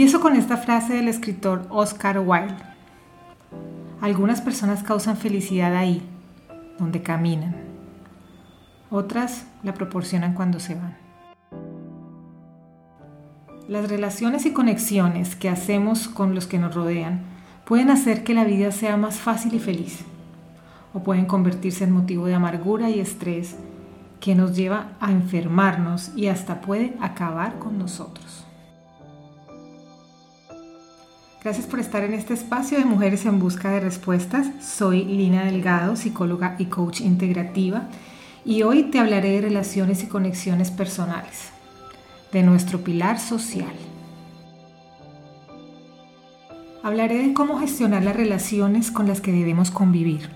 Empiezo con esta frase del escritor Oscar Wilde. Algunas personas causan felicidad ahí, donde caminan. Otras la proporcionan cuando se van. Las relaciones y conexiones que hacemos con los que nos rodean pueden hacer que la vida sea más fácil y feliz, o pueden convertirse en motivo de amargura y estrés que nos lleva a enfermarnos y hasta puede acabar con nosotros. Gracias por estar en este espacio de Mujeres en Busca de Respuestas. Soy Lina Delgado, psicóloga y coach integrativa, y hoy te hablaré de relaciones y conexiones personales, de nuestro pilar social. Hablaré de cómo gestionar las relaciones con las que debemos convivir,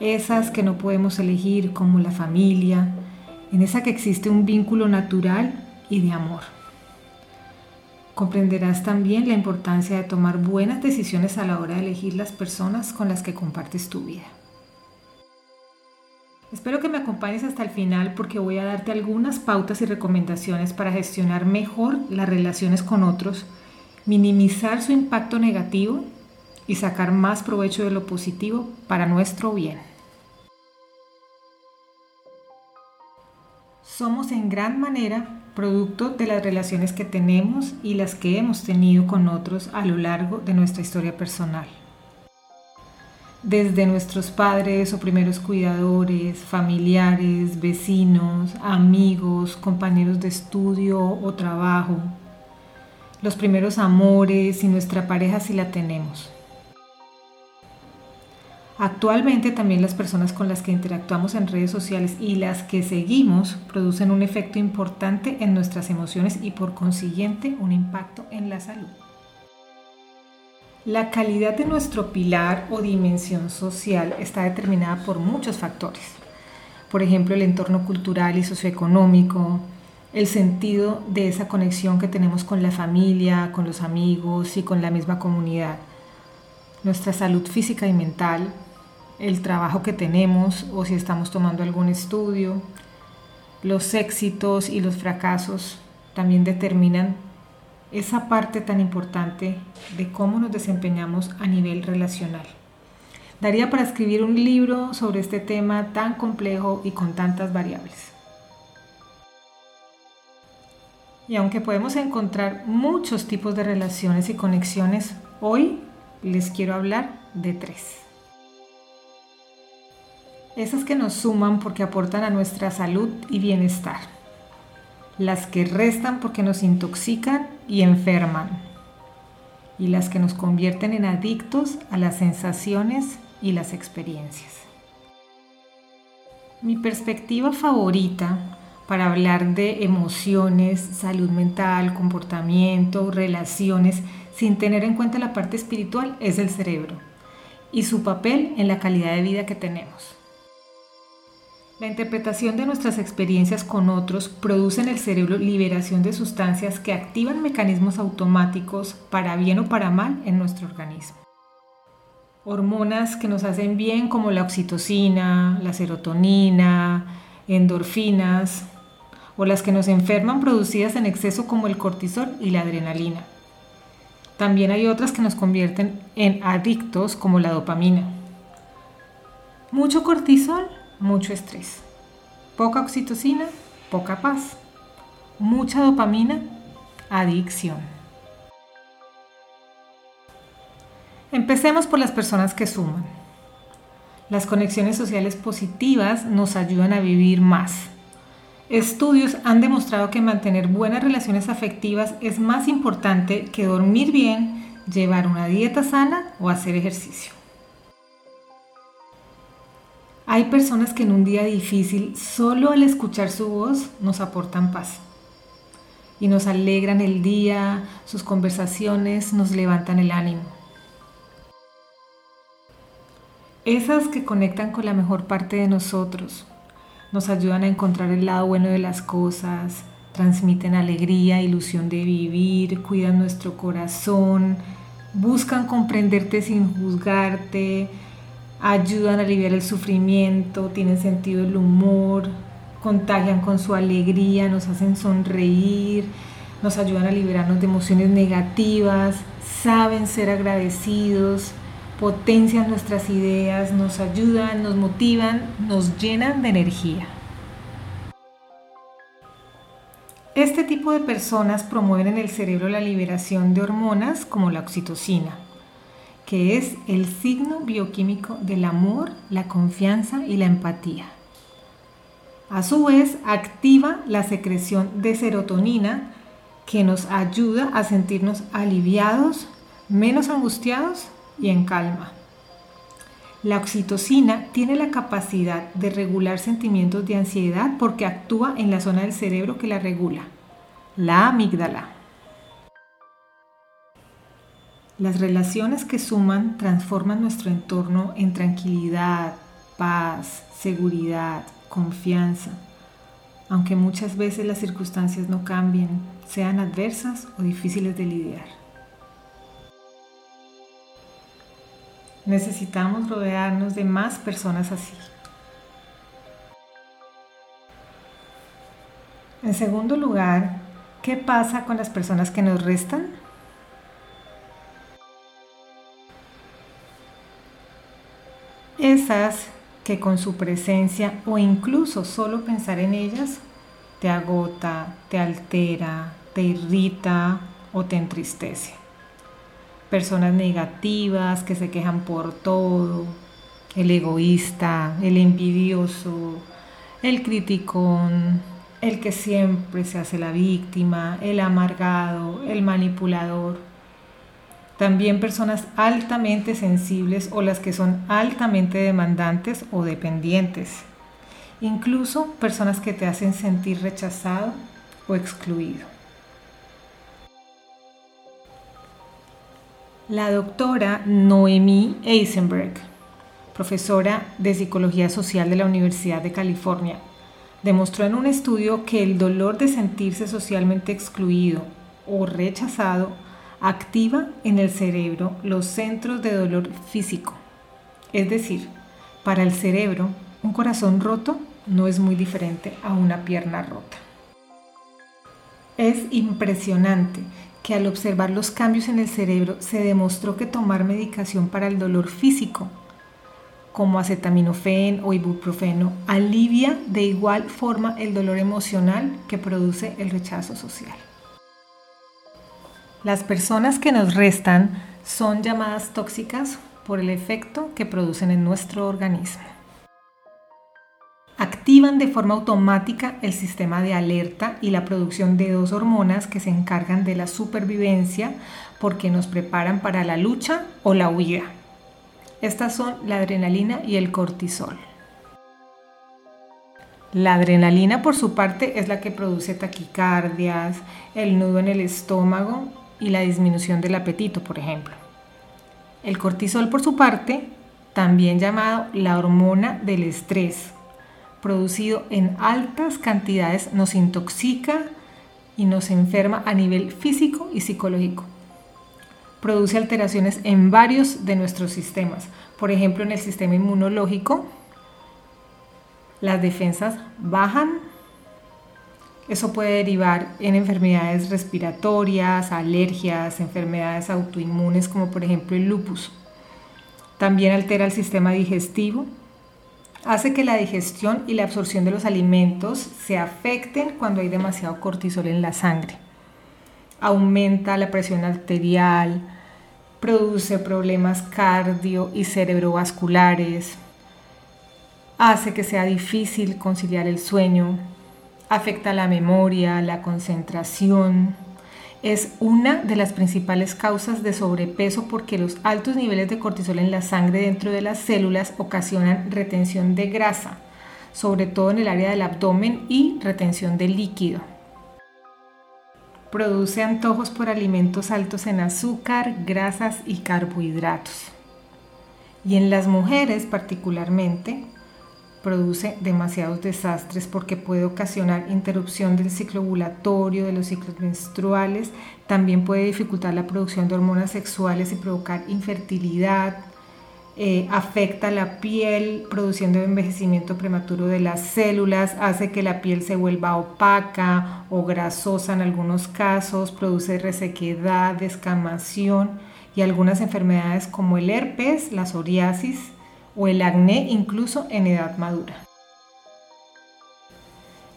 esas que no podemos elegir como la familia, en esa que existe un vínculo natural y de amor. Comprenderás también la importancia de tomar buenas decisiones a la hora de elegir las personas con las que compartes tu vida. Espero que me acompañes hasta el final porque voy a darte algunas pautas y recomendaciones para gestionar mejor las relaciones con otros, minimizar su impacto negativo y sacar más provecho de lo positivo para nuestro bien. Somos en gran manera producto de las relaciones que tenemos y las que hemos tenido con otros a lo largo de nuestra historia personal. Desde nuestros padres o primeros cuidadores, familiares, vecinos, amigos, compañeros de estudio o trabajo, los primeros amores y nuestra pareja si la tenemos. Actualmente también las personas con las que interactuamos en redes sociales y las que seguimos producen un efecto importante en nuestras emociones y por consiguiente un impacto en la salud. La calidad de nuestro pilar o dimensión social está determinada por muchos factores. Por ejemplo, el entorno cultural y socioeconómico, el sentido de esa conexión que tenemos con la familia, con los amigos y con la misma comunidad, nuestra salud física y mental, el trabajo que tenemos o si estamos tomando algún estudio. Los éxitos y los fracasos también determinan esa parte tan importante de cómo nos desempeñamos a nivel relacional. Daría para escribir un libro sobre este tema tan complejo y con tantas variables. Y aunque podemos encontrar muchos tipos de relaciones y conexiones, hoy les quiero hablar de tres esas que nos suman porque aportan a nuestra salud y bienestar, las que restan porque nos intoxican y enferman, y las que nos convierten en adictos a las sensaciones y las experiencias. Mi perspectiva favorita para hablar de emociones, salud mental, comportamiento, relaciones, sin tener en cuenta la parte espiritual, es el cerebro y su papel en la calidad de vida que tenemos. La interpretación de nuestras experiencias con otros produce en el cerebro liberación de sustancias que activan mecanismos automáticos para bien o para mal en nuestro organismo. Hormonas que nos hacen bien como la oxitocina, la serotonina, endorfinas o las que nos enferman producidas en exceso como el cortisol y la adrenalina. También hay otras que nos convierten en adictos como la dopamina. Mucho cortisol mucho estrés. Poca oxitocina, poca paz. Mucha dopamina, adicción. Empecemos por las personas que suman. Las conexiones sociales positivas nos ayudan a vivir más. Estudios han demostrado que mantener buenas relaciones afectivas es más importante que dormir bien, llevar una dieta sana o hacer ejercicio. Hay personas que en un día difícil, solo al escuchar su voz, nos aportan paz. Y nos alegran el día, sus conversaciones nos levantan el ánimo. Esas que conectan con la mejor parte de nosotros, nos ayudan a encontrar el lado bueno de las cosas, transmiten alegría, ilusión de vivir, cuidan nuestro corazón, buscan comprenderte sin juzgarte, ayudan a aliviar el sufrimiento, tienen sentido del humor, contagian con su alegría, nos hacen sonreír, nos ayudan a liberarnos de emociones negativas, saben ser agradecidos, potencian nuestras ideas, nos ayudan, nos motivan, nos llenan de energía. Este tipo de personas promueven en el cerebro la liberación de hormonas como la oxitocina, que es el signo bioquímico del amor, la confianza y la empatía. A su vez, activa la secreción de serotonina que nos ayuda a sentirnos aliviados, menos angustiados y en calma. La oxitocina tiene la capacidad de regular sentimientos de ansiedad porque actúa en la zona del cerebro que la regula, la amígdala. Las relaciones que suman transforman nuestro entorno en tranquilidad, paz, seguridad, confianza, aunque muchas veces las circunstancias no cambien, sean adversas o difíciles de lidiar. Necesitamos rodearnos de más personas así. En segundo lugar, ¿qué pasa con las personas que nos restan? Esas que con su presencia o incluso solo pensar en ellas te agota, te altera, te irrita o te entristece personas negativas que se quejan por todo, el egoísta, el envidioso, el criticón, el que siempre se hace la víctima, el amargado, el manipulador. También personas altamente sensibles o las que son altamente demandantes o dependientes. Incluso personas que te hacen sentir rechazado o excluido. La doctora Noemi Eisenberg, profesora de Psicología Social de la Universidad de California, demostró en un estudio que el dolor de sentirse socialmente excluido o rechazado activa en el cerebro los centros de dolor físico. Es decir, para el cerebro, un corazón roto no es muy diferente a una pierna rota. Es impresionante que al observar los cambios en el cerebro se demostró que tomar medicación para el dolor físico, como acetaminofén o ibuprofeno, alivia de igual forma el dolor emocional que produce el rechazo social. Las personas que nos restan son llamadas tóxicas por el efecto que producen en nuestro organismo activan de forma automática el sistema de alerta y la producción de dos hormonas que se encargan de la supervivencia porque nos preparan para la lucha o la huida. Estas son la adrenalina y el cortisol. La adrenalina, por su parte, es la que produce taquicardias, el nudo en el estómago y la disminución del apetito, por ejemplo. El cortisol, por su parte, también llamado la hormona del estrés, producido en altas cantidades nos intoxica y nos enferma a nivel físico y psicológico. Produce alteraciones en varios de nuestros sistemas. Por ejemplo, en el sistema inmunológico, las defensas bajan. Eso puede derivar en enfermedades respiratorias, alergias, enfermedades autoinmunes como por ejemplo el lupus. También altera el sistema digestivo, hace que la digestión y la absorción de los alimentos se afecten cuando hay demasiado cortisol en la sangre. Aumenta la presión arterial, produce problemas cardio y cerebrovasculares, hace que sea difícil conciliar el sueño, afecta la memoria, la concentración, es una de las principales causas de sobrepeso porque los altos niveles de cortisol en la sangre dentro de las células ocasionan retención de grasa, sobre todo en el área del abdomen y retención de líquido. Produce antojos por alimentos altos en azúcar, grasas y carbohidratos. Y en las mujeres particularmente, produce demasiados desastres porque puede ocasionar interrupción del ciclo ovulatorio, de los ciclos menstruales, también puede dificultar la producción de hormonas sexuales y provocar infertilidad, eh, afecta la piel, produciendo envejecimiento prematuro de las células, hace que la piel se vuelva opaca o grasosa en algunos casos, produce resequedad, descamación y algunas enfermedades como el herpes, la psoriasis o el acné incluso en edad madura.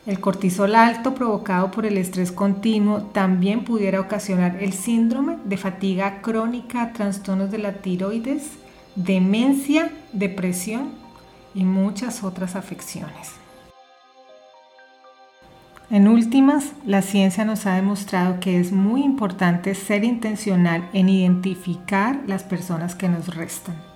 El cortisol alto provocado por el estrés continuo también pudiera ocasionar el síndrome de fatiga crónica, trastornos de la tiroides, demencia, depresión y muchas otras afecciones. En últimas, la ciencia nos ha demostrado que es muy importante ser intencional en identificar las personas que nos restan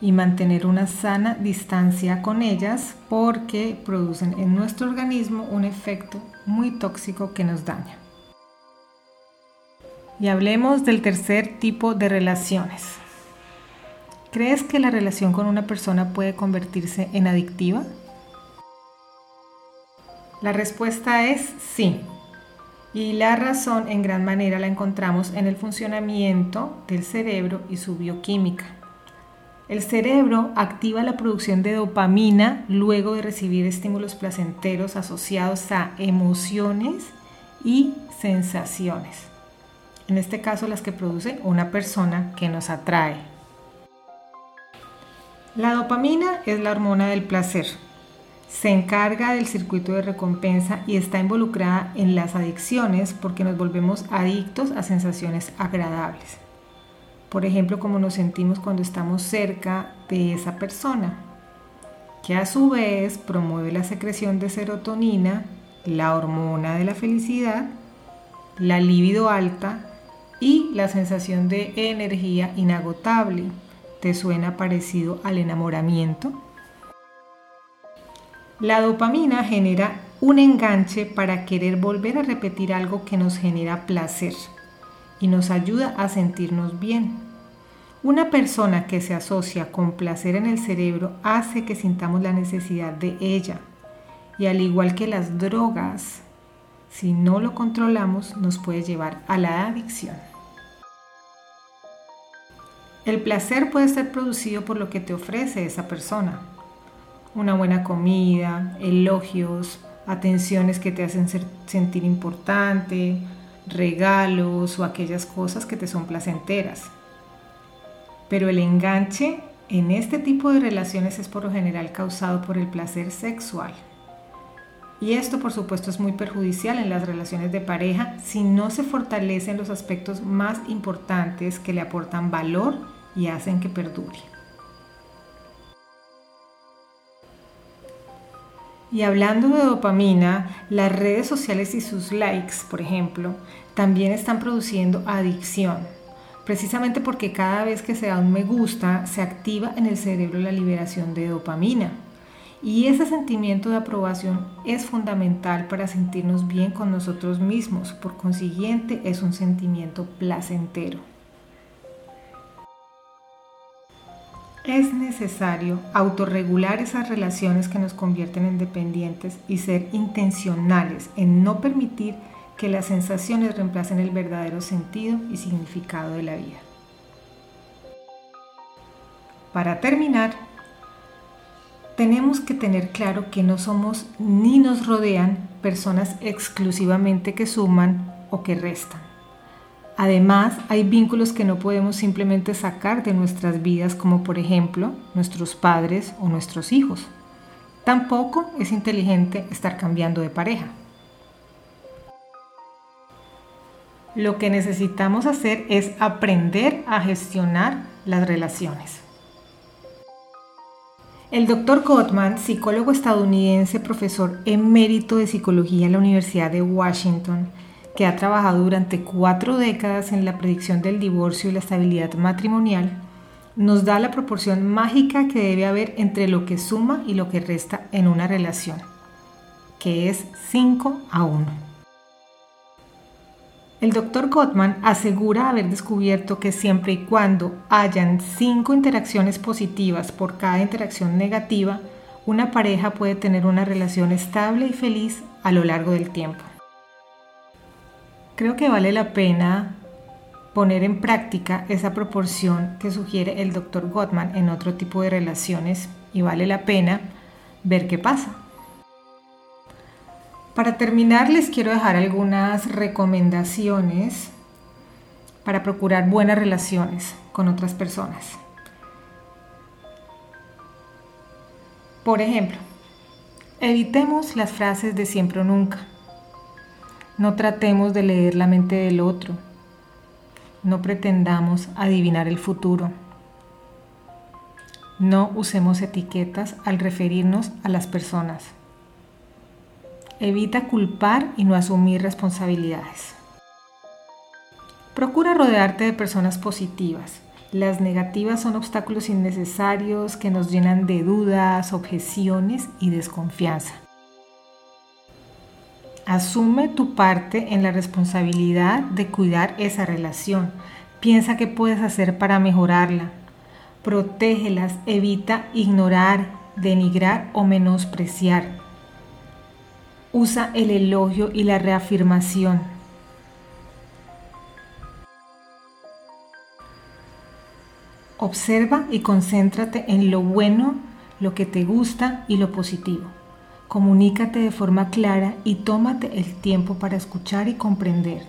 y mantener una sana distancia con ellas porque producen en nuestro organismo un efecto muy tóxico que nos daña. Y hablemos del tercer tipo de relaciones, ¿Crees que la relación con una persona puede convertirse en adictiva? La respuesta es sí. Y la razón en gran manera la encontramos en el funcionamiento del cerebro y su bioquímica. El cerebro activa la producción de dopamina luego de recibir estímulos placenteros asociados a emociones y sensaciones. En este caso las que produce una persona que nos atrae. La dopamina es la hormona del placer. Se encarga del circuito de recompensa y está involucrada en las adicciones porque nos volvemos adictos a sensaciones agradables. Por ejemplo, como nos sentimos cuando estamos cerca de esa persona, que a su vez promueve la secreción de serotonina, la hormona de la felicidad, la libido alta y la sensación de energía inagotable ¿Te suena parecido al enamoramiento? La dopamina genera un enganche para querer volver a repetir algo que nos genera placer y nos ayuda a sentirnos bien. Una persona que se asocia con placer en el cerebro hace que sintamos la necesidad de ella. Y al igual que las drogas, si no lo controlamos nos puede llevar a la adicción. El placer puede ser producido por lo que te ofrece esa persona. Una buena comida, elogios, atenciones que te hacen sentir importante, regalos o aquellas cosas que te son placenteras. Pero el enganche en este tipo de relaciones es por lo general causado por el placer sexual. Y esto por supuesto es muy perjudicial en las relaciones de pareja si no se fortalecen los aspectos más importantes que le aportan valor y hacen que perdure. Y hablando de dopamina, las redes sociales y sus likes, por ejemplo, también están produciendo adicción, precisamente porque cada vez que se da un me gusta, se activa en el cerebro la liberación de dopamina. Y ese sentimiento de aprobación es fundamental para sentirnos bien con nosotros mismos, por consiguiente es un sentimiento placentero. Es necesario autorregular esas relaciones que nos convierten en dependientes y ser intencionales en no permitir que las sensaciones reemplacen el verdadero sentido y significado de la vida. Para terminar, tenemos que tener claro que no somos ni nos rodean personas exclusivamente que suman o que restan. Además, hay vínculos que no podemos simplemente sacar de nuestras vidas, como por ejemplo nuestros padres o nuestros hijos. Tampoco es inteligente estar cambiando de pareja. Lo que necesitamos hacer es aprender a gestionar las relaciones. El doctor Gottman, psicólogo estadounidense, profesor emérito de psicología en la Universidad de Washington, que ha trabajado durante cuatro décadas en la predicción del divorcio y la estabilidad matrimonial, nos da la proporción mágica que debe haber entre lo que suma y lo que resta en una relación, que es 5 a 1. El doctor Gottman asegura haber descubierto que siempre y cuando hayan 5 interacciones positivas por cada interacción negativa, una pareja puede tener una relación estable y feliz a lo largo del tiempo. Creo que vale la pena poner en práctica esa proporción que sugiere el doctor Gottman en otro tipo de relaciones y vale la pena ver qué pasa. Para terminar les quiero dejar algunas recomendaciones para procurar buenas relaciones con otras personas. Por ejemplo, evitemos las frases de siempre o nunca. No tratemos de leer la mente del otro. No pretendamos adivinar el futuro. No usemos etiquetas al referirnos a las personas. Evita culpar y no asumir responsabilidades. Procura rodearte de personas positivas. Las negativas son obstáculos innecesarios que nos llenan de dudas, objeciones y desconfianza. Asume tu parte en la responsabilidad de cuidar esa relación. Piensa qué puedes hacer para mejorarla. Protégelas, evita ignorar, denigrar o menospreciar. Usa el elogio y la reafirmación. Observa y concéntrate en lo bueno, lo que te gusta y lo positivo. Comunícate de forma clara y tómate el tiempo para escuchar y comprender.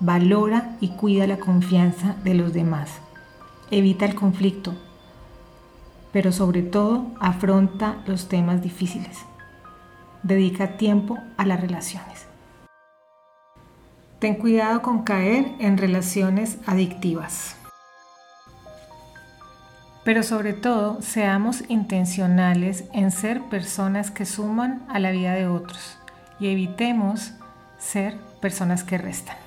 Valora y cuida la confianza de los demás. Evita el conflicto, pero sobre todo afronta los temas difíciles. Dedica tiempo a las relaciones. Ten cuidado con caer en relaciones adictivas. Pero sobre todo, seamos intencionales en ser personas que suman a la vida de otros y evitemos ser personas que restan.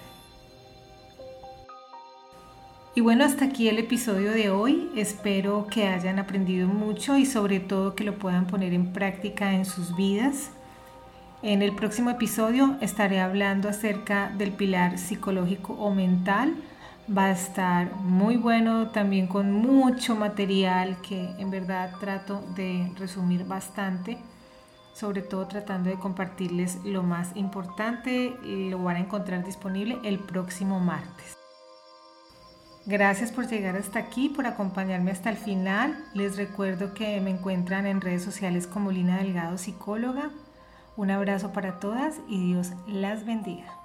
Y bueno, hasta aquí el episodio de hoy. Espero que hayan aprendido mucho y sobre todo que lo puedan poner en práctica en sus vidas. En el próximo episodio estaré hablando acerca del pilar psicológico o mental va a estar muy bueno, también con mucho material que en verdad trato de resumir bastante, sobre todo tratando de compartirles lo más importante, lo van a encontrar disponible el próximo martes. Gracias por llegar hasta aquí, por acompañarme hasta el final. Les recuerdo que me encuentran en redes sociales como Lina Delgado Psicóloga. Un abrazo para todas y Dios las bendiga.